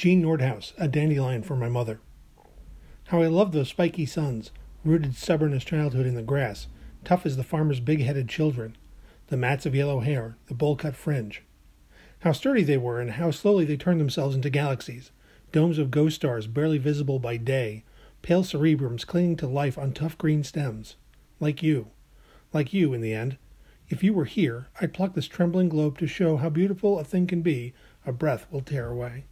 Jean Nordhaus, a dandelion for my mother. How I loved those spiky suns, rooted stubborn as childhood in the grass, tough as the farmer's big headed children, the mats of yellow hair, the bowl cut fringe. How sturdy they were, and how slowly they turned themselves into galaxies, domes of ghost stars barely visible by day, pale cerebrums clinging to life on tough green stems. Like you. Like you, in the end. If you were here, I'd pluck this trembling globe to show how beautiful a thing can be a breath will tear away.